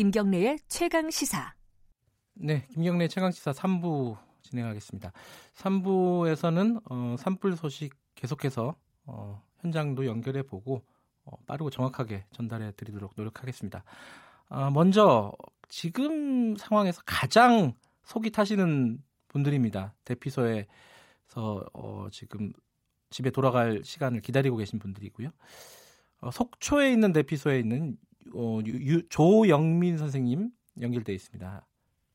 김경래의 최강 시사. 네, 김경래 최강 시사 3부 진행하겠습니다. 3부에서는 어, 산불 소식 계속해서 어, 현장도 연결해 보고 어, 빠르고 정확하게 전달해 드리도록 노력하겠습니다. 아, 먼저 지금 상황에서 가장 속이 타시는 분들입니다. 대피소에서 어, 지금 집에 돌아갈 시간을 기다리고 계신 분들이고요. 어, 속초에 있는 대피소에 있는 어, 유, 조영민 선생님 연결돼 있습니다.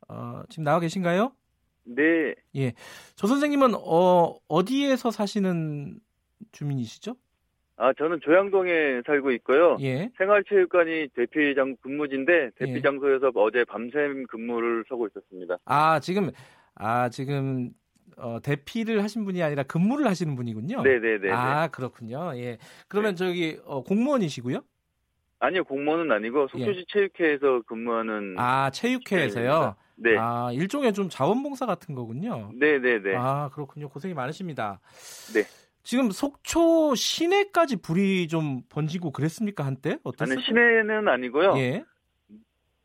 어, 지금 나와 계신가요? 네. 예. 조 선생님은 어, 어디에서 사시는 주민이시죠? 아, 저는 조양동에 살고 있고요. 예. 생활체육관이 대피장 근무지인데 대피 예. 장소에서 어제 밤샘 근무를 서고 있었습니다. 아, 지금 아, 지금 어, 대피를 하신 분이 아니라 근무를 하시는 분이군요. 네, 네, 네. 아, 그렇군요. 예. 그러면 저기 어, 공무원이시고요? 아니요, 공무원은 아니고 속초시 체육회에서 근무하는 예. 아, 체육회에서요. 네. 아, 일종의 좀 자원봉사 같은 거군요. 네, 네, 네. 아, 그렇군요. 고생이 많으십니다. 네. 지금 속초 시내까지 불이 좀 번지고 그랬습니까 한때? 어땠어요? 아니, 시내는 아니고요. 예,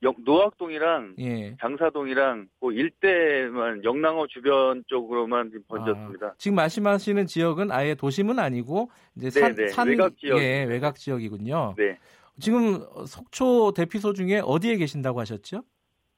영- 노악동이랑 예. 장사동이랑 그 일대만 영랑호 주변 쪽으로만 번졌습니다. 아, 지금 말씀하시는 지역은 아예 도심은 아니고 이제 산, 네, 네. 산 외곽 지역. 예, 외곽 지역이군요. 네. 지금 속초 대피소 중에 어디에 계신다고 하셨죠?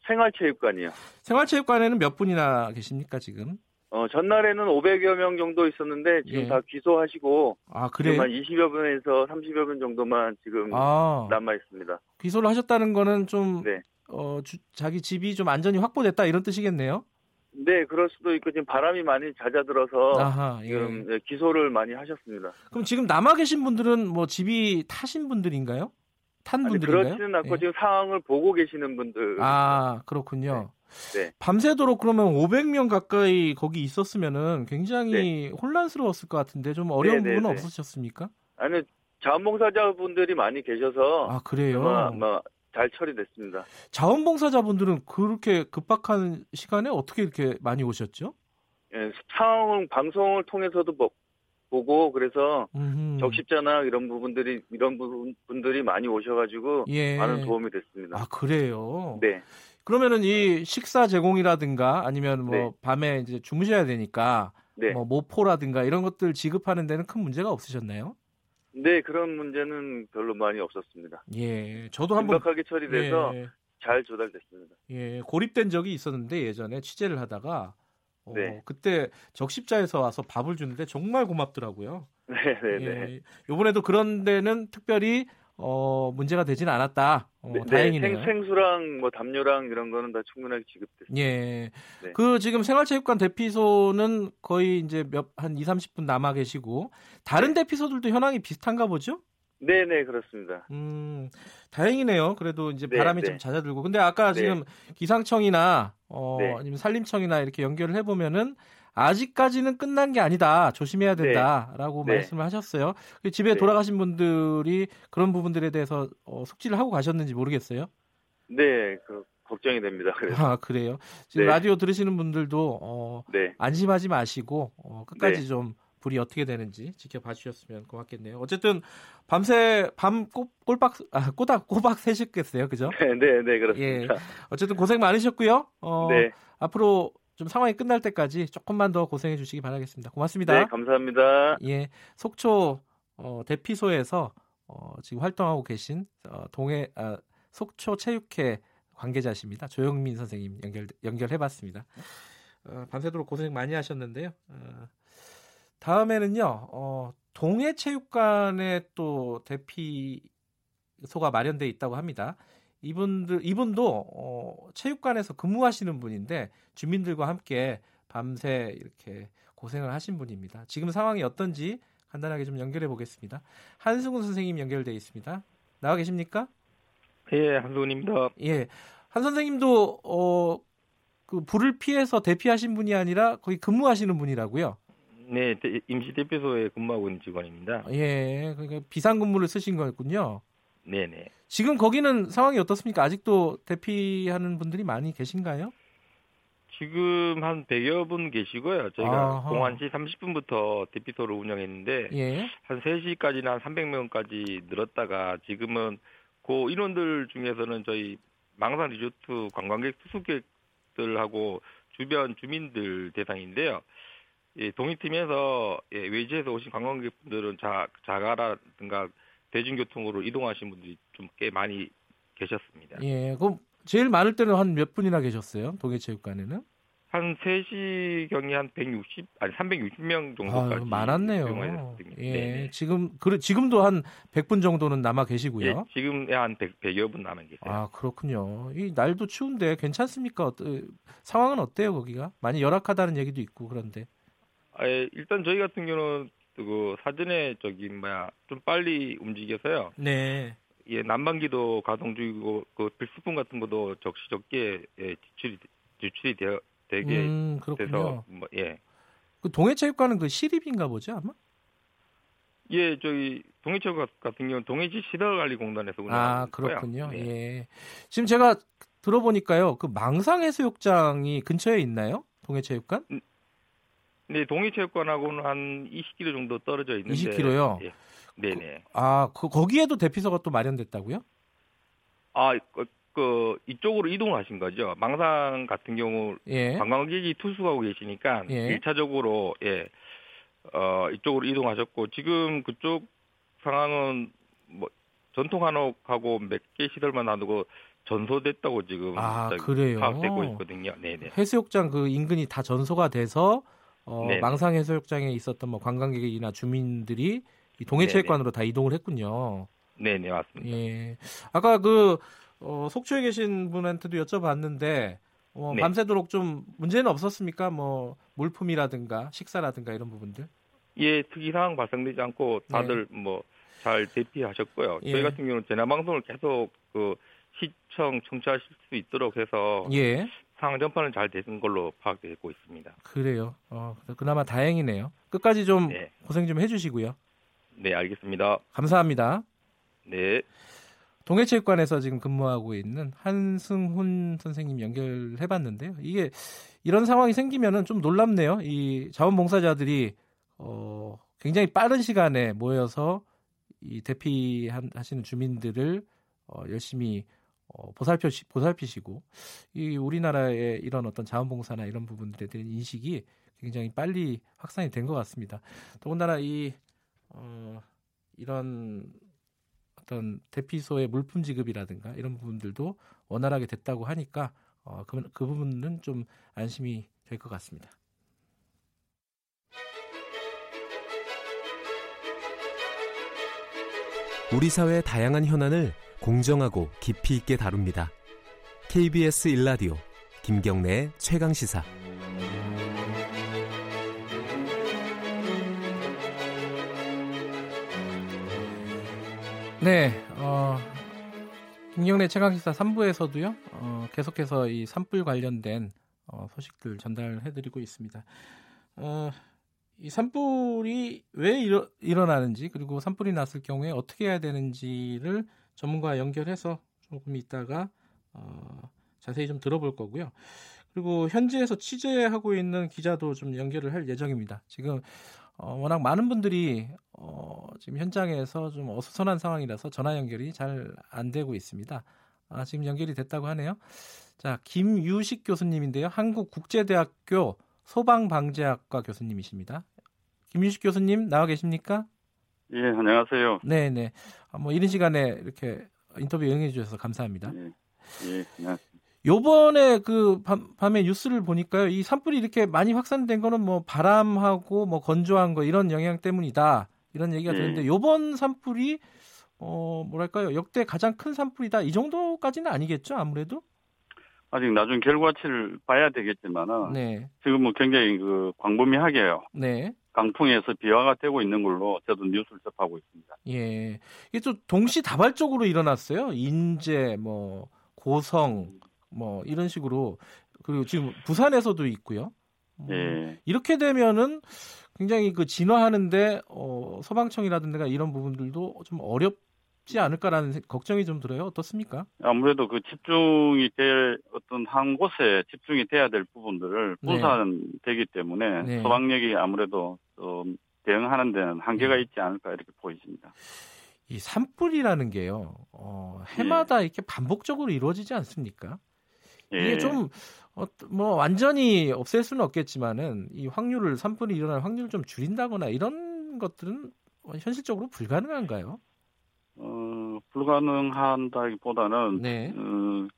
생활체육관이요. 생활체육관에는 몇 분이나 계십니까 지금? 어, 전날에는 500여 명 정도 있었는데 지금 예. 다 귀소하시고 아 그래요? 한 20여 분에서 30여 분 정도만 지금 아 남아 있습니다. 귀소를 하셨다는 거는 좀 네. 어, 주- 자기 집이 좀 안전이 확보됐다 이런 뜻이겠네요. 네, 그럴 수도 있고 지금 바람이 많이 잦아들어서 아하, 예. 지금 네, 기소를 많이 하셨습니다. 그럼 지금 남아 계신 분들은 뭐 집이 타신 분들인가요? 탄 분들인가요? 그렇지는 않고 예. 지금 상황을 보고 계시는 분들. 아 그렇군요. 네. 밤새도록 그러면 500명 가까이 거기 있었으면은 굉장히 혼란스러웠을 것 같은데 좀 어려운 네, 네, 부분은 네. 없으셨습니까? 아니 자원봉사자분들이 많이 계셔서 아 그래요. 아마, 잘 처리됐습니다. 자원봉사자분들은 그렇게 급박한 시간에 어떻게 이렇게 많이 오셨죠? 예, 상황을 방송을 통해서도 보- 보고 그래서 음흠. 적십자나 이런 부분들이 이런 부분 분들이 많이 오셔가지고 예. 많은 도움이 됐습니다. 아 그래요. 네, 그러면은 이 식사 제공이라든가 아니면 뭐 네. 밤에 이제 주무셔야 되니까 네, 뭐 모포라든가 이런 것들 지급하는 데는 큰 문제가 없으셨나요? 네 그런 문제는 별로 많이 없었습니다. 예, 저도 한번 긴박하게 처리돼서 예, 잘 조달됐습니다. 예, 고립된 적이 있었는데 예전에 취재를 하다가 어, 네. 그때 적십자에서 와서 밥을 주는데 정말 고맙더라고요. 네, 네, 네. 예, 이번에도 그런 데는 특별히 어, 문제가 되진 않았다. 어, 네, 다행이네요. 생, 생수랑 뭐 담요랑 이런 거는 다 충분하게 지급됐습니다. 예. 네. 그 지금 생활체육관 대피소는 거의 이제 몇 한 2, 30분 남아 계시고 다른 대피소들도 현황이 비슷한가 보죠? 네, 네 그렇습니다. 음. 다행이네요. 그래도 이제 네, 바람이 네. 좀 잦아들고. 근데 아까 네. 지금 기상청이나 어 네. 아니면 산림청이나 이렇게 연결을 해 보면은 아직까지는 끝난 게 아니다. 조심해야 된다라고 네. 말씀을 하셨어요. 그 집에 네. 돌아가신 분들이 그런 부분들에 대해서 어, 숙지를 하고 가셨는지 모르겠어요. 네, 그 걱정이 됩니다. 그래서 아, 그래요. 지금 네. 라디오 들으시는 분들도 어, 네, 안심하지 마시고 어, 끝까지 네. 좀 불이 어떻게 되는지 지켜봐 주셨으면 고맙겠네요. 어쨌든 밤새 밤 꼬, 꼴박 아, 꼬박 꼬박 새셨겠어요, 그죠? 네, 네, 네 그렇습니다. 어쨌든 고생 많으셨고요. 어, 네, 앞으로 좀 상황이 끝날 때까지 조금만 더 고생해 주시기 바라겠습니다. 고맙습니다. 네, 감사합니다. 예, 속초 어, 대피소에서 어, 지금 활동하고 계신 어, 동해 아, 속초 체육회 관계자십니다. 조영민 선생님 연결 연결해봤습니다. 어, 밤새도록 고생 많이 하셨는데요. 어, 다음에는요, 어, 동해 체육관에 또 대피소가 마련돼 있다고 합니다. 이분들 이분도 어, 체육관에서 근무하시는 분인데 주민들과 함께 밤새 이렇게 고생을 하신 분입니다. 지금 상황이 어떤지 간단하게 좀 연결해 보겠습니다. 한승훈 선생님 연결돼 있습니다. 나와 계십니까? 예, 한소은입니다. 예. 한 선생님도 어, 그 불을 피해서 대피하신 분이 아니라 거기 근무하시는 분이라고요. 네, 대- 임시 대표소에 근무하고 있는 직원입니다. 예. 그러니까 비상근무를 쓰신 거였군요. 네, 네. 지금 거기는 상황이 어떻습니까? 아직도 대피하는 분들이 많이 계신가요? 지금 한 100여 분 계시고요. 저희가 아하. 01시 30분부터 대피소를 운영했는데 예. 한 3시까지는 한 300명까지 늘었다가 지금은 그 인원들 중에서는 저희 망산 리조트 관광객 투숙객들하고 주변 주민들 대상인데요. 예, 동의팀에서 예, 외지에서 오신 관광객분들은 자, 자가라든가 대중교통으로 이동하신 분들이 좀 꽤 많이 계셨습니다. 예, 그럼 제일 많을 때는 한 몇 분이나 계셨어요? 동해체육관에는? 한 3시 경에 한 160, 아니 360명 정도까지. 아, 많았네요. 예, 네네. 지금, 그, 지금도 한 100분 정도는 남아 계시고요. 예, 지금 한 100, 100여 분 남아 계세요. 아, 그렇군요. 이 날도 추운데 괜찮습니까? 어떠, 상황은 어때요, 거기가? 많이 열악하다는 얘기도 있고, 그런데. 아, 예, 일단 저희 같은 경우는 그 사전에 저기 뭐야 좀 빨리 움직여서요. 네. 예, 난방기도 가동 중이고 그 필수품 같은 것도 적시 적게 예, 지출이 지출이 되어 되게 음. 돼서 뭐, 예. 그 동해체육관은 그 시립인가 보죠, 아마? 예, 저희 동해체육 같은 경우는 동해시 시설관리공단에서 운영하고 아, 있고요. 그렇군요. 네. 예. 지금 제가 들어보니까요, 그 망상해수욕장이 근처에 있나요? 동해체육관? 네, 동해체육관하고는 한 20km 정도 떨어져 있는데 20km 요? 예. 네, 네. 아, 그, 거기에도 대피소가 또 마련됐다고요? 아, 그, 그 이쪽으로 이동하신 거죠. 망상 같은 경우 예. 관광객이 투숙하고 계시니까 예. 일차적으로 예. 어, 이쪽으로 이동하셨고 지금 그쪽 상황은 뭐 전통 한옥하고 몇 개 시설만 놔두고 전소됐다고 지금 아, 그래요? 파악되고 있거든요. 네, 네. 해수욕장 그 인근이 다 전소가 돼서 어, 네네. 망상 해수욕장에 있었던 뭐 관광객이나 주민들이 이 동해체육관으로 다 이동을 했군요. 네, 네, 맞습니다. 예. 아까 그 어, 속초에 계신 분한테도 여쭤봤는데 어, 네. 밤새도록 좀 문제는 없었습니까? 뭐 물품이라든가 식사라든가 이런 부분들. 예, 특이 상황 발생되지 않고 다들 뭐잘 대피하셨고요. 네. 예. 저희 같은 경우는 재난 방송을 계속 그 시청 청취하실 수 있도록 해서 예. 상황 전파는 잘 되는 걸로 파악되고 있습니다. 그래요. 어, 그나마 다행이네요. 끝까지 좀 네, 고생 좀 해주시고요. 네, 알겠습니다. 감사합니다. 네, 동해체육관에서 지금 근무하고 있는 한승훈 선생님 연결해봤는데요. 이게 이런 상황이 생기면은 좀 놀랍네요. 이 자원봉사자들이 어, 굉장히 빠른 시간에 모여서 이 대피하시는 주민들을 어, 열심히 어, 보살펴 보살피시고 이 우리나라의 이런 어떤 자원봉사나 이런 부분들에 대한 인식이 굉장히 빨리 확산이 된 것 같습니다. 더군다나 이 어, 이런 어떤 대피소의 물품 지급이라든가 이런 부분들도 원활하게 됐다고 하니까 어, 그, 그 부분은 좀 안심이 될 것 같습니다. 우리 사회의 다양한 현안을 공정하고 깊이 있게 다룹니다. KBS 일라디오 김경래의 최강 시사. 네, 어, 김경래 최강 시사 3부에서도요, 어, 계속해서 이 산불 관련된 어, 소식들 전달해드리고 있습니다. 어, 이 산불이 왜 일어, 일어나는지 그리고 산불이 났을 경우에 어떻게 해야 되는지를 전문가와 연결해서 조금 있다가 어, 자세히 좀 들어볼 거고요. 그리고 현지에서 취재하고 있는 기자도 좀 연결을 할 예정입니다. 지금 어, 워낙 많은 분들이 어, 지금 현장에서 좀 어수선한 상황이라서 전화 연결이 잘 안 되고 있습니다. 아, 지금 연결이 됐다고 하네요. 자, 김유식 교수님인데요. 한국국제대학교 소방방재학과 교수님이십니다. 김유식 교수님 나와 계십니까? 예, 안녕하세요. 네, 네. 아, 뭐 이런 시간에 이렇게 인터뷰 응해 주셔서 감사합니다. 예, 예. 요번에 그 밤, 밤에 뉴스를 보니까요. 이 산불이 이렇게 많이 확산된 거는 뭐 바람하고 뭐 건조한 거 이런 영향 때문이다. 이런 얘기가 예. 되는데 요번 산불이 어 뭐랄까요? 역대 가장 큰 산불이다. 이 정도까지는 아니겠죠? 아무래도. 아직 나중 결과치를 봐야 되겠지만은 네. 지금 뭐 굉장히 그 광범위하게요. 네. 강풍에서 비화가 되고 있는 걸로 저도 뉴스를 접하고 있습니다. 예. 이게 또 동시다발적으로 일어났어요. 인제 뭐 고성 뭐 이런 식으로 그리고 지금 부산에서도 있고요. 음, 예, 이렇게 되면은 굉장히 그 진화하는데 어, 소방청이라든가 이런 부분들도 좀 어렵 지 않을까라는 세- 걱정이 좀 들어요. 어떻습니까? 아무래도 그 집중이 될 어떤 한 곳에 집중이 돼야 될 부분들을 네. 분산되기 때문에 네. 소방력이 아무래도 좀 대응하는 데는 한계가 네. 있지 않을까 이렇게 보이십니다. 이 산불이라는 게요. 어, 해마다 예. 이렇게 반복적으로 이루어지지 않습니까? 예. 이게 좀 어, 뭐 완전히 없앨 수는 없겠지만은 이 확률을 산불이 일어날 확률을 좀 줄인다거나 이런 것들은 현실적으로 불가능한가요? 어, 불가능한다기보다는 네. 어,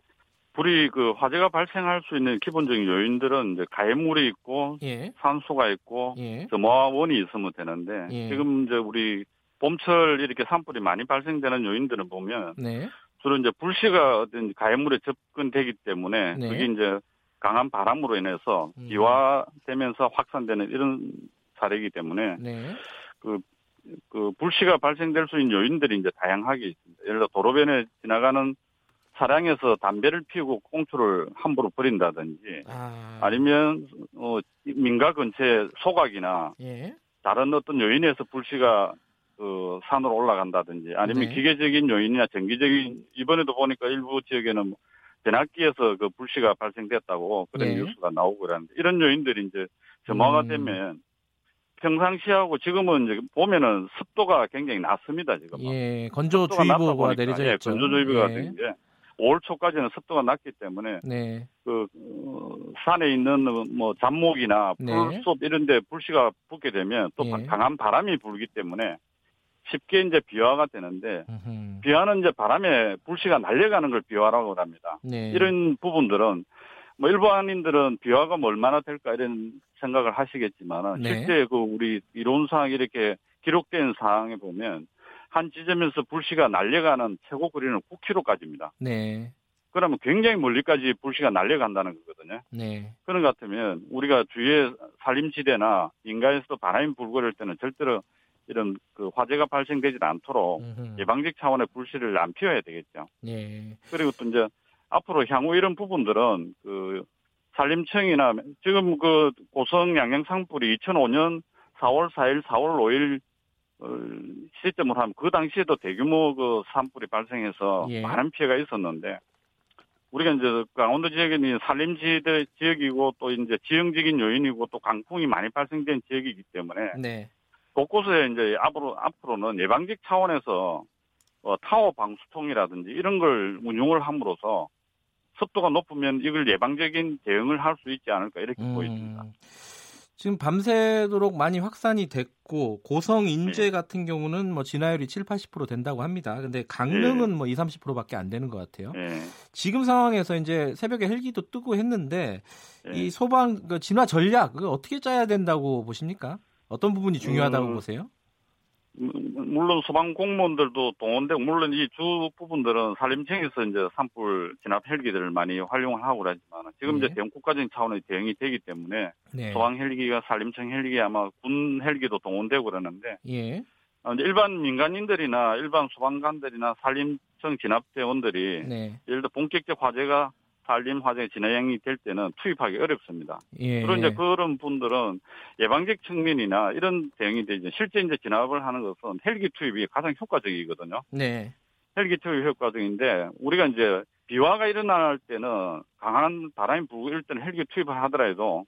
불이 그 화재가 발생할 수 있는 기본적인 요인들은 이제 가해물이 있고 예. 산소가 있고 예. 점화원이 있으면 되는데 예. 지금 이제 우리 봄철 이렇게 산불이 많이 발생되는 요인들을 보면 네. 주로 이제 불씨가 어떤 가해물에 접근되기 때문에 네. 그게 이제 강한 바람으로 인해서 음. 기화되면서 확산되는 이런 사례이기 때문에 네. 그 불씨가 발생될 수 있는 요인들이 이제 다양하게 있습니다. 예를 들어 도로변에 지나가는 차량에서 담배를 피우고 꽁초를 함부로 버린다든지 아. 아니면 어 민가 근처에 소각이나 예. 다른 어떤 요인에서 불씨가 그 산으로 올라간다든지 아니면 네. 기계적인 요인이나 전기적인 이번에도 보니까 일부 지역에는 뭐 전압기에서 그 불씨가 발생됐다고 그런 네. 뉴스가 나오고 그러는데 이런 요인들이 이제 점화가 음. 되면 평상시하고 지금은 이제 보면은 습도가 굉장히 낮습니다 지금. 예. 건조주의보가 내려져 예, 있죠. 건조주의보가 예. 게 5월 초까지는 습도가 낮기 때문에 네. 그 어, 산에 있는 뭐 잡목이나 네. 풀숲 이런데 불씨가 붙게 되면 또 예. 강한 바람이 불기 때문에 쉽게 이제 비화가 되는데 음흠. 비화는 이제 바람에 불씨가 날려가는 걸 비화라고 합니다. 네. 이런 부분들은 뭐 일반인들은 비화가 뭐 얼마나 될까 이런 생각을 하시겠지만 네. 실제 그 우리 이론상 이렇게 기록된 사항에 보면 한 지점에서 불씨가 날려가는 최고 거리는 9km까지입니다. 네. 그러면 굉장히 멀리까지 불씨가 날려간다는 거거든요. 네. 그런 것 같으면 우리가 주위에 산림지대나 인가에서도 바람이 이럴 때는 절대로 이런 그 화재가 발생되지 않도록. 예방적 차원의 불씨를 안 피워야 되겠죠. 예. 그리고 또 이제 앞으로 향후 이런 부분들은 그 산림청이나 지금 그 고성 양양 산불이 2005년 4월 4일, 4월 5일 어, 시점으로 하면 그 당시에도 대규모 그 산불이 발생해서 예. 많은 피해가 있었는데 우리가 이제 강원도 지역은 산림지대 지역이고 또 이제 지형적인 요인이고 또 강풍이 많이 발생된 지역이기 때문에 네. 곳곳에 이제 앞으로 앞으로는 예방적 차원에서 어, 타워 방수통이라든지 이런 걸 운용을 함으로써 습도가 높으면 이걸 예방적인 대응을 할 수 있지 않을까 이렇게 보입니다. 음, 지금 밤새도록 많이 확산이 됐고 고성 인제 네. 같은 경우는 뭐 진화율이 7, 80% 된다고 합니다. 근데 강릉은 뭐 2, 30%밖에 안 되는 것 같아요. 예. 지금 상황에서 이제 새벽에 헬기도 뜨고 했는데 예. 이 소방 그 진화 전략 그거 어떻게 짜야 된다고 보십니까? 어떤 부분이 중요하다고 음, 보세요? 음, 물론 소방 공무원들도 동원되고 물론 이 주 부분들은 산림청에서 이제 산불 진압 헬기들을 많이 활용을 하고 그러지만 지금 네. 이제 대형 국가적인 차원의 대응이 되기 때문에 네. 소방 헬기가 산림청 헬기 아마 군 헬기도 동원되고 그러는데 예. 어, 일반 민간인들이나 일반 소방관들이나 산림청 진압대원들이 네. 예를 들어 본격적 화재가 산림 화재 진행이 될 때는 투입하기 어렵습니다. 예. 그런 이제 그런 분들은 예방적 측면이나 이런 대응이 되죠. 실제 이제 진압을 하는 것은 헬기 투입이 가장 효과적이거든요. 네. 헬기 투입이 효과적인데 우리가 이제 비화가 일어날 때는 강한 바람이 불고 이럴 때는 헬기 투입을 하더라도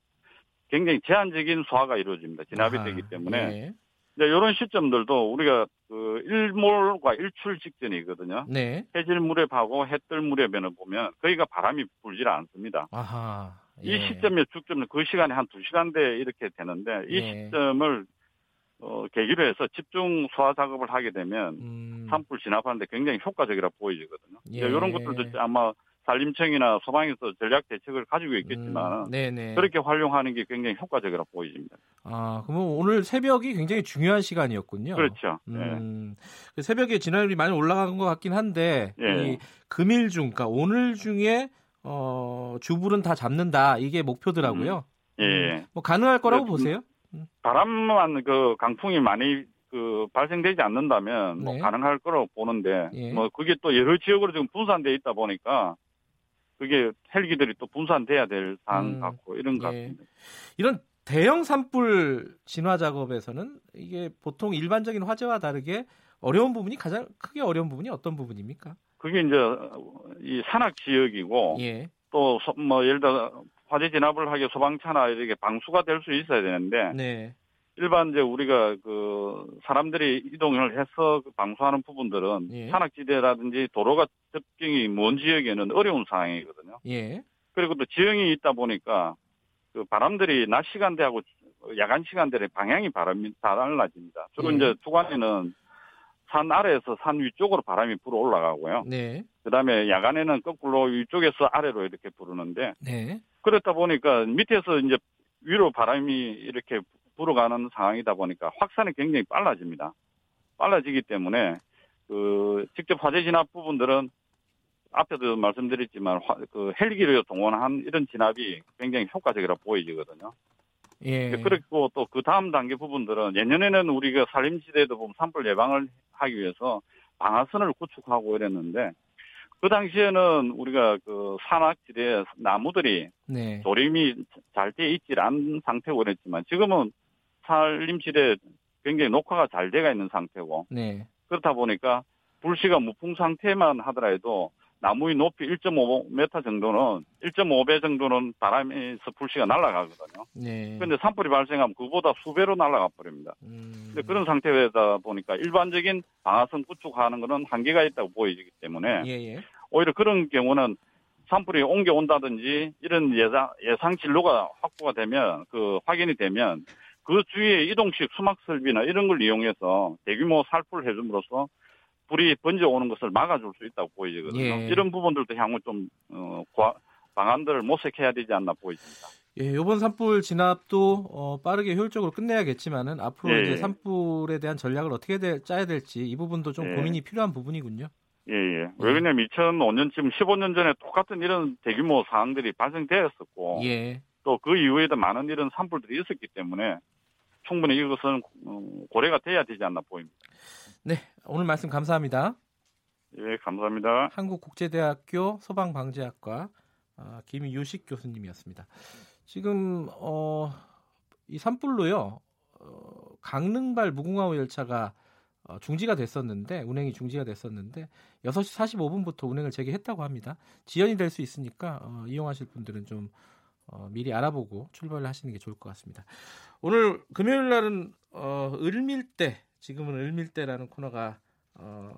굉장히 제한적인 소화가 이루어집니다. 진압이 아하, 되기 때문에 예. 이제 이런 시점들도 우리가 그 일몰과 일출 직전이거든요. 네. 해질 무렵하고 해뜰 무렵에는 보면 거기가 바람이 불질 않습니다. 아하. 이 예. 시점에 축점은 그 시간에 한 두 시간대 이렇게 되는데 이 예. 시점을 어, 계기로 해서 집중 소화 작업을 하게 되면 음. 산불 진압하는데 굉장히 효과적이라 보이거든요. 예. 이런 것들도 아마 산림청이나 소방에서 전략 대책을 가지고 있겠지만 음. 그렇게 활용하는 게 굉장히 효과적이라 보입니다. 아, 그러면 오늘 새벽이 굉장히 중요한 시간이었군요. 그렇죠. 예. 음, 그 새벽에 진화율이 많이 올라간 것 같긴 한데 예. 이 금일 중, 그러니까 오늘 중에 어, 주불은 다 잡는다 이게 목표더라고요. 예. 뭐 가능할 거라고 네, 보세요? 바람만 그 강풍이 많이 그 발생되지 않는다면 뭐 네. 가능할 거라고 보는데 예. 뭐 그게 또 여러 지역으로 지금 분산돼 있다 보니까 그게 헬기들이 또 분산돼야 될 사안 음, 같고 이런 것 예. 같습니다. 이런 대형 산불 진화 작업에서는 이게 보통 일반적인 화재와 다르게 어려운 부분이 가장 크게 어려운 부분이 어떤 부분입니까? 그게 이제 이 산악 지역이고 예. 또뭐 예를 들어 화재 진압을 하기 소방차나 이렇게 방수가 될 수 있어야 되는데 네. 일반 이제 우리가 그 사람들이 이동을 해서 그 방수하는 부분들은 예. 산악지대라든지 도로가 접경이 먼 지역에는 어려운 상황이거든요. 예. 그리고 또 지형이 있다 보니까 그 바람들이 낮 시간대하고 야간 시간대의 방향이 바람이 달라집니다. 주로 예. 이제 투관에는 산 아래에서 산 위쪽으로 바람이 불어 올라가고요. 네. 그다음에 야간에는 거꾸로 위쪽에서 아래로 이렇게 부르는데 네. 그렇다 보니까 밑에서 이제 위로 바람이 이렇게 불어가는 상황이다 보니까 확산이 굉장히 빨라집니다. 빨라지기 때문에 그 직접 화재 진압 부분들은 앞에도 말씀드렸지만 화- 그 헬기를 동원한 이런 진압이 굉장히 효과적이라 보여지거든요. 예. 그리고 또 그 다음 단계 부분들은 예년에는 우리가 산림지대에도 보면 산불 예방을 하기 위해서 방화선을 구축하고 이랬는데 그 당시에는 우리가 그 산악지대 나무들이 네. 조림이 잘 돼 있지 않은 상태고 그랬지만 지금은 산림지대 굉장히 녹화가 잘 돼가 있는 상태고 네. 그렇다 보니까 불씨가 무풍 상태만 하더라도 나무의 높이 1.5m 정도는 1.5배 정도는 바람에서 불씨가 날아가거든요. 네. 근데 산불이 발생하면 그보다 수배로 날아가 버립니다. 음. 근데 그런 상태다 보니까 일반적인 방화선 구축하는 것은 한계가 있다고 보여지기 때문에 예, 예. 오히려 그런 경우는 산불이 옮겨온다든지 이런 예상, 예상 진로가 확보가 되면 그 확인이 되면 그 주위에 이동식 수막 설비나 이런 걸 이용해서 대규모 살풀 해줌으로써 불이 번져오는 것을 막아줄 수 있다고 보여지거든요. 예. 이런 부분들도 향후 좀 어, 과- 방안들을 모색해야 되지 않나 보입니다. 예, 이번 산불 진압도 어, 빠르게 효율적으로 끝내야겠지만은 앞으로 예, 이제 예. 산불에 대한 전략을 어떻게 될- 짜야 될지 이 부분도 좀 예. 고민이 필요한 부분이군요. 예, 예. 왜 그러냐면 2005년 지금 15년 전에 똑같은 이런 대규모 사항들이 발생되었었고 예. 또 그 이후에도 많은 이런 산불들이 있었기 때문에 충분히 이것은 어, 고려가 돼야 되지 않나 보입니다. 네, 오늘 말씀 감사합니다. 예, 감사합니다. 한국국제대학교 소방방재학과 아, 김유식 교수님이었습니다. 지금 어, 이 산불로요 어, 강릉발 무궁화호 열차가 어, 중지가 됐었는데 운행이 중지가 됐었는데 6시 45분부터 운행을 재개했다고 합니다. 지연이 될 수 있으니까 어, 이용하실 분들은 좀 어, 미리 알아보고 출발을 하시는 게 좋을 것 같습니다. 오늘 금요일 날은 어, 을밀대 지금은 을밀대라는 코너가 어,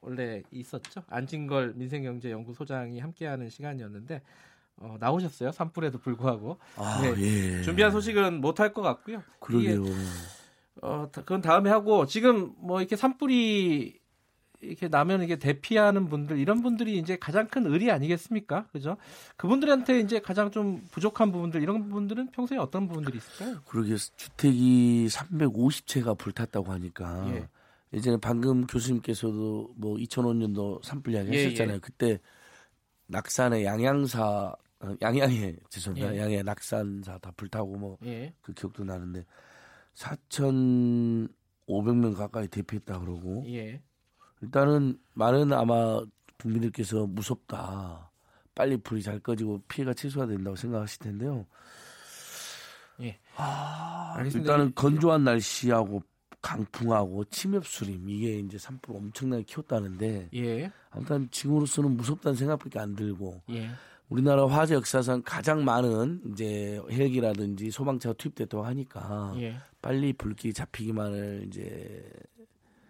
원래 있었죠. 안진걸 민생경제연구소장이 함께하는 시간이었는데 어, 나오셨어요. 산불에도 불구하고 아, 네. 예. 준비한 소식은 못할 것 같고요. 그러게요. 이게, 어, 다- 그건 다음에 하고 지금 뭐 이렇게 산불이 이렇게 나면 이게 대피하는 분들 이런 분들이 이제 가장 큰 의리 아니겠습니까? 그죠? 그분들한테 이제 가장 좀 부족한 부분들 이런 부분들은 평소에 어떤 부분들이 있을까요? 그러게 주택이 350채가 불탔다고 하니까 예. 예전에 방금 교수님께서도 뭐 2005년도 산불 이야기 예, 했었잖아요. 그때 nak산의 양양사 어, 양양에 죄송합니다. 예. 양양 낙산사 다 불타고 뭐그 예. 기억도 나는데 4,500명 가까이 대피했다 그러고 예. 일단은 많은 아마 국민들께서 무섭다. 빨리 불이 잘 꺼지고 피해가 최소화 된다고 생각하실 텐데요. 예. 아. 일단은 이- 건조한 날씨하고 강풍하고 침엽 수림 이게 이제 산불 엄청나게 키웠다는데 예. 아무튼 지금으로서는 무섭다는 생각밖에 안 들고 예. 우리나라 화재 역사상 가장 많은 이제 헬기라든지 소방차가 투입됐다고 하니까 예. 빨리 불길이 잡히기만을 이제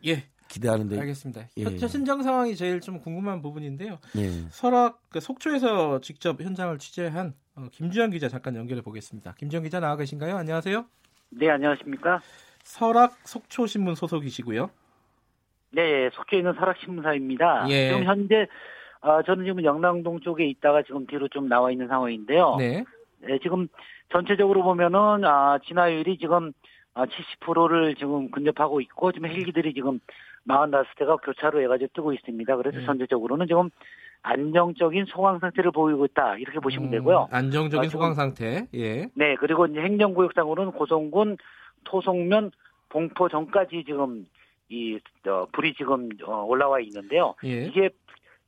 예. 기대하는데 알겠습니다. 예. 현, 현장 상황이 제일 좀 궁금한 부분인데요. 예. 설악 그 속초에서 직접 현장을 취재한 어, 김주현 기자 잠깐 연결해 보겠습니다. 김주현 기자 나와 계신가요? 안녕하세요. 네, 안녕하십니까? 설악 속초 신문 소속이시고요. 네, 속해 있는 설악 신문사입니다. 예. 지금 현재 어, 저는 지금 영랑동 쪽에 있다가 지금 뒤로 좀 나와 있는 상황인데요. 네. 네, 지금 전체적으로 보면은 아, 진화율이 지금 아, 70%를 지금 근접하고 있고 지금 헬기들이 지금 45대가 교차로 해가지고 뜨고 있습니다. 그래서 네. 전체적으로는 지금 안정적인 소강 상태를 보이고 있다 이렇게 보시면 되고요. 음, 안정적인 소강 상태. 예. 네, 그리고 이제 행정구역상으로는 고성군, 토송면, 봉포 전까지 지금 이 어, 불이 지금 어, 올라와 있는데요. 예. 이게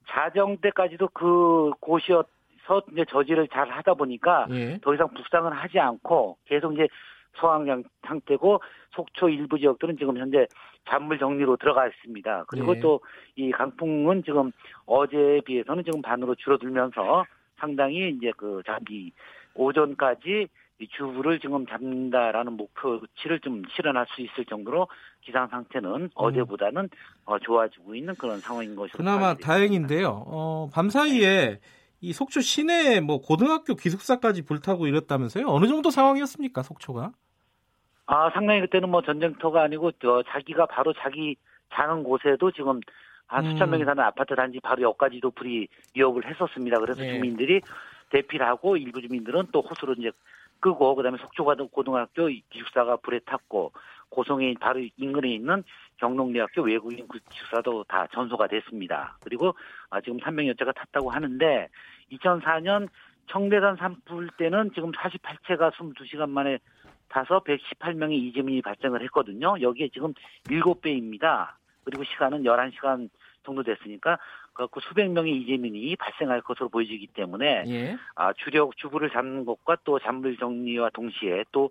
자정 때까지도 그 곳이어서 이제 저지를 잘 하다 보니까 예. 더 이상 북상은 하지 않고 계속 이제 소강 상태고 속초 일부 지역들은 지금 현재 잔물 정리로 들어가 있습니다. 그리고 예. 또이 강풍은 지금 어제에 비해서는 지금 반으로 줄어들면서 상당히 이제 그 잠비 오전까지 이 주부를 지금 잡는다라는 목표치를 좀 실현할 수 있을 정도로 기상 상태는 어제보다는 어, 좋아지고 있는 그런 상황인 것으로 그나마. 다행인데요. 어, 밤 사이에 이 속초 시내 뭐 고등학교 기숙사까지 불타고 이랬다면서요? 어느 정도 상황이었습니까, 속초가? 아 상당히 그때는 뭐 전쟁터가 아니고 저 자기가 바로 자기 사는 곳에도 지금 한 음. 수천 명이 사는 아파트 단지 바로 옆까지도 불이 위협을 했었습니다. 그래서 예. 주민들이 대피를 하고 일부 주민들은 또 호수로 이제 끄고 그다음에 속초가도 고등학교 기숙사가 불에 탔고 고성에 바로 인근에 있는 경농대학교 외국인 기숙사도 다 전소가 됐습니다. 그리고 아, 지금 300여차가 탔다고 하는데 2004년 청대산 산불 때는 지금 48채가 22시간 만에 타서 118명의 이재민이 발생을 했거든요. 여기에 지금 7배입니다. 그리고 시간은 11시간 정도 됐으니까 그 수백 명의 이재민이 발생할 것으로 보여지기 때문에 예. 아, 주력 주부를 잡는 것과 또 잔물 정리와 동시에 또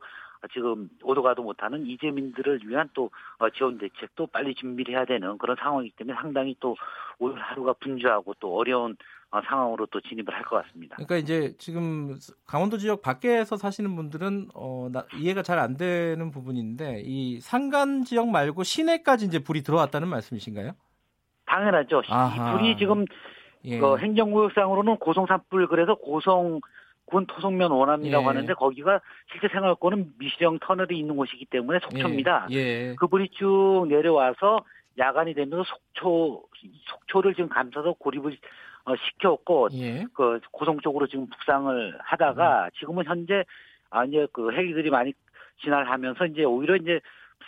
지금 오도가도 못하는 이재민들을 위한 또 어, 지원 대책도 빨리 준비를 해야 되는 그런 상황이기 때문에 상당히 또 오늘 하루가 분주하고 또 어려운 어, 상황으로 또 진입을 할 것 같습니다. 그러니까 이제 지금 강원도 지역 밖에서 사시는 분들은 어, 나- 이해가 잘 안 되는 부분인데 이 산간 지역 말고 시내까지 이제 불이 들어왔다는 말씀이신가요? 당연하죠. 아하. 이 불이 지금 예. 그 행정구역상으로는 고성 산불 그래서 고성 군 토속면 원암이라고 예. 하는데 거기가 실제 생활권은 미시령 터널이 있는 곳이기 때문에 속초입니다. 예. 예. 그 불이 쭉 내려와서 야간이 되면서 속초 속초를 지금 감싸서 고립을 어, 시켰고 예. 그 고성 쪽으로 지금 북상을 하다가 지금은 현재 아 이제 그 헬기들이 많이 진화하면서 이제 오히려 이제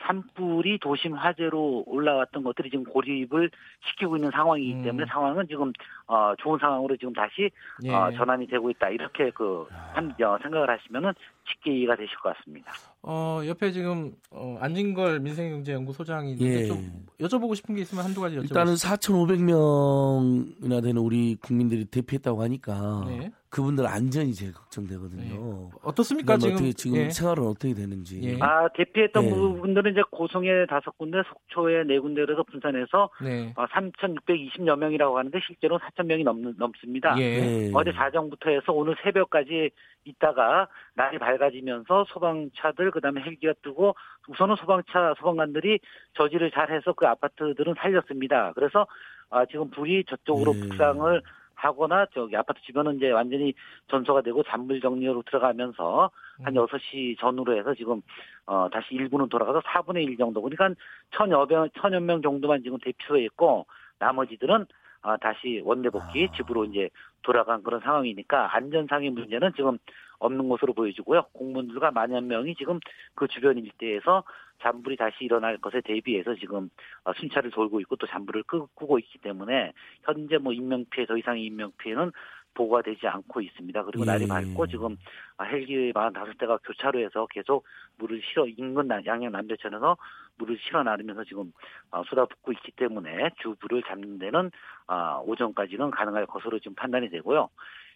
산불이 도심 화재로 올라왔던 것들이 지금 고립을 시키고 있는 상황이기 음. 때문에 상황은 지금 어 좋은 상황으로 지금 다시 예. 어, 전환이 되고 있다 이렇게 그 한, 어, 생각을 하시면은 쉽게 이해가 되실 것 같습니다. 어, 옆에 지금 어, 안진걸 민생경제연구소장이 있는데 예. 좀 여쭤보고 싶은 게 있으면 한두 가지 여쭤보세요. 일단은 4,500명이나 되는 우리 국민들이 대피했다고 하니까 네. 그분들 안전이 제일 걱정되거든요. 어떻습니까 그다음에 지금? 어떻게 지금 예. 생활은 어떻게 되는지. 예. 아 대피했던 네. 부분들은 이제 고성에 다섯 군데, 속초에 네 군데에서 분산해서 네. 어, 3,620여 명이라고 하는데 실제로 4,000명이 넘, 넘습니다. 예. 네. 어제 자정부터 해서 오늘 새벽까지 있다가 날이 밝아지면서 소방차들 그다음에 헬기가 뜨고 우선은 소방차 소방관들이 저지를 잘해서 그 아파트들은 살렸습니다. 그래서 아, 지금 불이 저쪽으로 네. 북상을 하거나 저기 아파트 주변은 이제 완전히 전소가 되고 잔불 정리로 들어가면서 한 음. 6시 전후로 해서 지금 어 다시 일부는 돌아가서 4분의 1 정도 그러니까 천여 명 천여 명 정도만 지금 대피소에 있고 나머지들은 아, 다시 원내 복귀 아. 집으로 이제 돌아간 그런 상황이니까 안전상의 문제는 지금 없는 것으로 보여지고요. 공무원들과 만여 명이 지금 그 주변 일대에서 잔불이 다시 일어날 것에 대비해서 지금 어, 순찰을 돌고 있고 또 잔불을 끄, 고 있기 때문에 현재 뭐 인명 피해 더 이상의 인명 피해는 보고가 되지 않고 있습니다. 그리고 예. 날이 밝고 지금 아, 헬기 45대가 교차로에서 계속 물을 실어 인근 남- 양양 남대천에서 물을 실어 나르면서 지금 어, 쏟아붓고 있기 때문에 주불을 잡는 데는 아, 오전까지는 가능할 것으로 지금 판단이 되고요.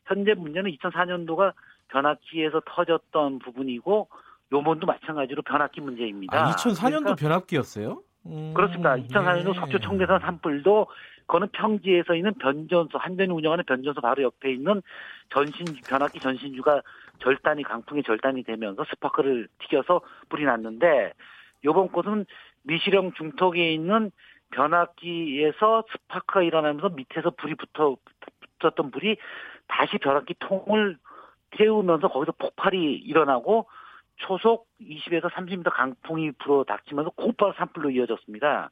현재 문제는 2004년도가 변압기에서 터졌던 부분이고 요번도 마찬가지로 변압기 문제입니다. 아, 2004년도 그러니까 변압기였어요? 음, 그렇습니다. 2004년도 예. 속초 청대산 산불도 그거는 평지에서 있는 변전소 한전이 운영하는 변전소 바로 옆에 있는 전신 변압기 전신주가 절단이 강풍의 절단이 되면서 스파크를 튀겨서 불이 났는데 요번 곳은 미시령 중턱에 있는 변압기에서 스파크가 일어나면서 밑에서 불이 붙어 붙었던 불이 다시 변압기 통을 태우면서 거기서 폭발이 일어나고 초속 20에서 30m 강풍이 불어 닥치면서 곧바로 산불로 이어졌습니다.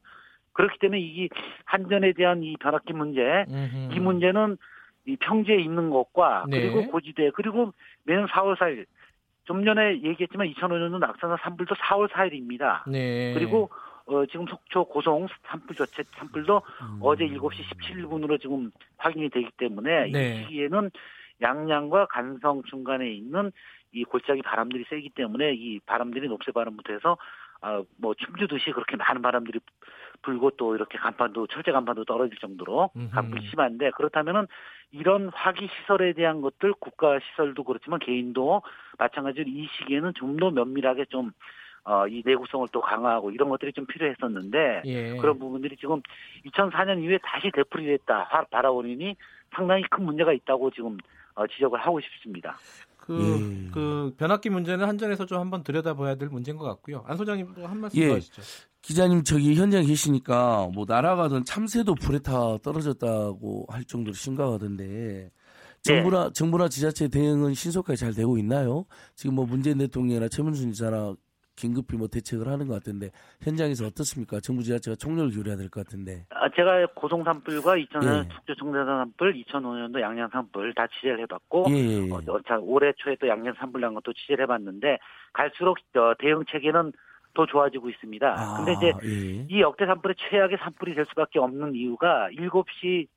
그렇기 때문에 이 한전에 대한 이 변압기 문제, 음흠. 이 문제는 이 평지에 있는 것과 네. 그리고 고지대 그리고 매년 4월 4일 좀 전에 얘기했지만 2005년도 낙산사 산불도 4월 4일입니다. 네. 그리고 어, 지금 속초 고성 산불 조치 산불도 음. 어제 7시 17분으로 지금 확인이 되기 때문에 네. 이 시기에는 양양과 간성 중간에 있는 이 골짜기 바람들이 세기 때문에 이 바람들이 녹색 바람부터 해서 아, 뭐 춤추듯이 그렇게 많은 바람들이 불고 또 이렇게 간판도 철제 간판도 떨어질 정도로. 강풍이 심한데 그렇다면은 이런 화기 시설에 대한 것들 국가 시설도 그렇지만 개인도 마찬가지로 이 시기에는 좀 더 면밀하게 좀 어, 이 내구성을 또 강화하고 이런 것들이 좀 필요했었는데 예. 그런 부분들이 지금 2004년 이후에 다시 되풀이 됐다 화- 바라보니 상당히 큰 문제가 있다고 지금 어, 지적을 하고 싶습니다. 그, 예. 그 변압기 문제는 한전에서 좀 한번 들여다봐야 될 문제인 것 같고요. 안 소장님도 한 말씀 예. 더 하시죠. 기자님 저기 현장에 계시니까 뭐 날아가던 참새도 불에 타 떨어졌다고 할 정도로 심각하던데 정부나 정부나 지자체 대응은 신속하게 잘 되고 있나요? 지금 뭐 문재인 대통령이나 최문순 지사나 긴급히 뭐 대책을 하는 것 같은데 현장에서 어떻습니까? 정부 지자체가 총력을 기울여야 될 것 같은데. 아, 제가 고성 산불과 2000년 예. 숙주 청산 산불, 2005년도 양양 산불 다 취재를 해봤고 예, 예, 예. 어, 어, 자, 올해 초에 또 양양 산불 난 것도 취재를 해봤는데 갈수록 어, 대응 체계는 더 좋아지고 있습니다. 아, 근데 이제 예. 이 역대 산불의 최악의 산불이 될 수밖에 없는 이유가 7시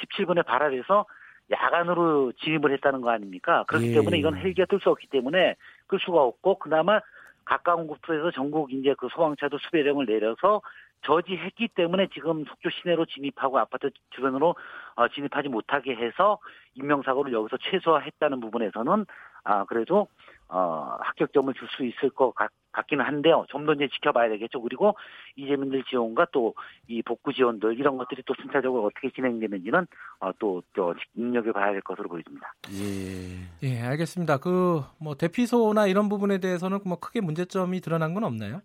17분에 발화돼서 야간으로 진입을 했다는 거 아닙니까? 그렇기 예. 때문에 이건 헬기가 뜰 수 없기 때문에 끌 수가 없고 그나마 가까운 곳에서 전국 이제 그 소방차도 수배령을 내려서 저지했기 때문에 지금 속초 시내로 진입하고 아파트 주변으로 어, 진입하지 못하게 해서 인명사고를 여기서 최소화했다는 부분에서는 아 그래도 어, 합격점을 줄 수 있을 것 같, 같기는 한데요. 좀 더 이제 지켜봐야 되겠죠. 그리고 이재민들 지원과 또 이 복구 지원들 이런 것들이 또 순차적으로 어떻게 진행되는지는 어, 또, 또 눈여겨 봐야 될 것으로 보입니다. 예. 예, 알겠습니다. 그 뭐 대피소나 이런 부분에 대해서는 뭐 크게 문제점이 드러난 건 없나요?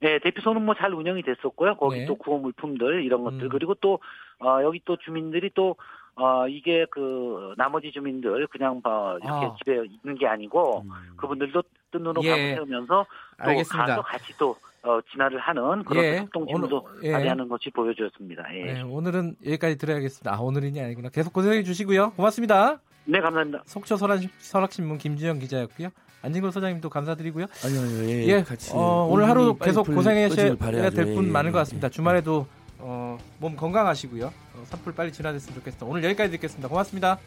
네, 대피소는 뭐 잘 운영이 됐었고요. 거기 네. 또 구호 물품들 이런 것들 음. 그리고 또 어, 여기 또 주민들이 또 어, 이게 그 나머지 주민들 그냥 뭐 이렇게 아. 집에 있는 게 아니고 음. 그분들도 뜬 눈으로 예. 감으면서 또 알겠습니다. 가서 같이 또 어, 진화를 하는 그런 예. 협동심도 예. 발휘하는 것이 보여주었습니다. 예. 네, 네. 오늘은 여기까지 들어야겠습니다. 아, 오늘이니 아니구나. 계속 고생해 주시고요. 고맙습니다. 네, 감사합니다. 속초 설악, 설악신문 김주영 기자였고요. 안진걸 소장님도 감사드리고요. 아니요, 아니요, 예, 예, 같이. 어, 오늘 하루 계속 불 고생하셔야 꺼지길 바라야죠. 될분 예, 많은 예, 것 같습니다. 예. 주말에도 어, 몸 건강하시고요. 어, 산불 빨리 진화됐으면 좋겠습니다. 오늘 여기까지 듣겠습니다. 고맙습니다.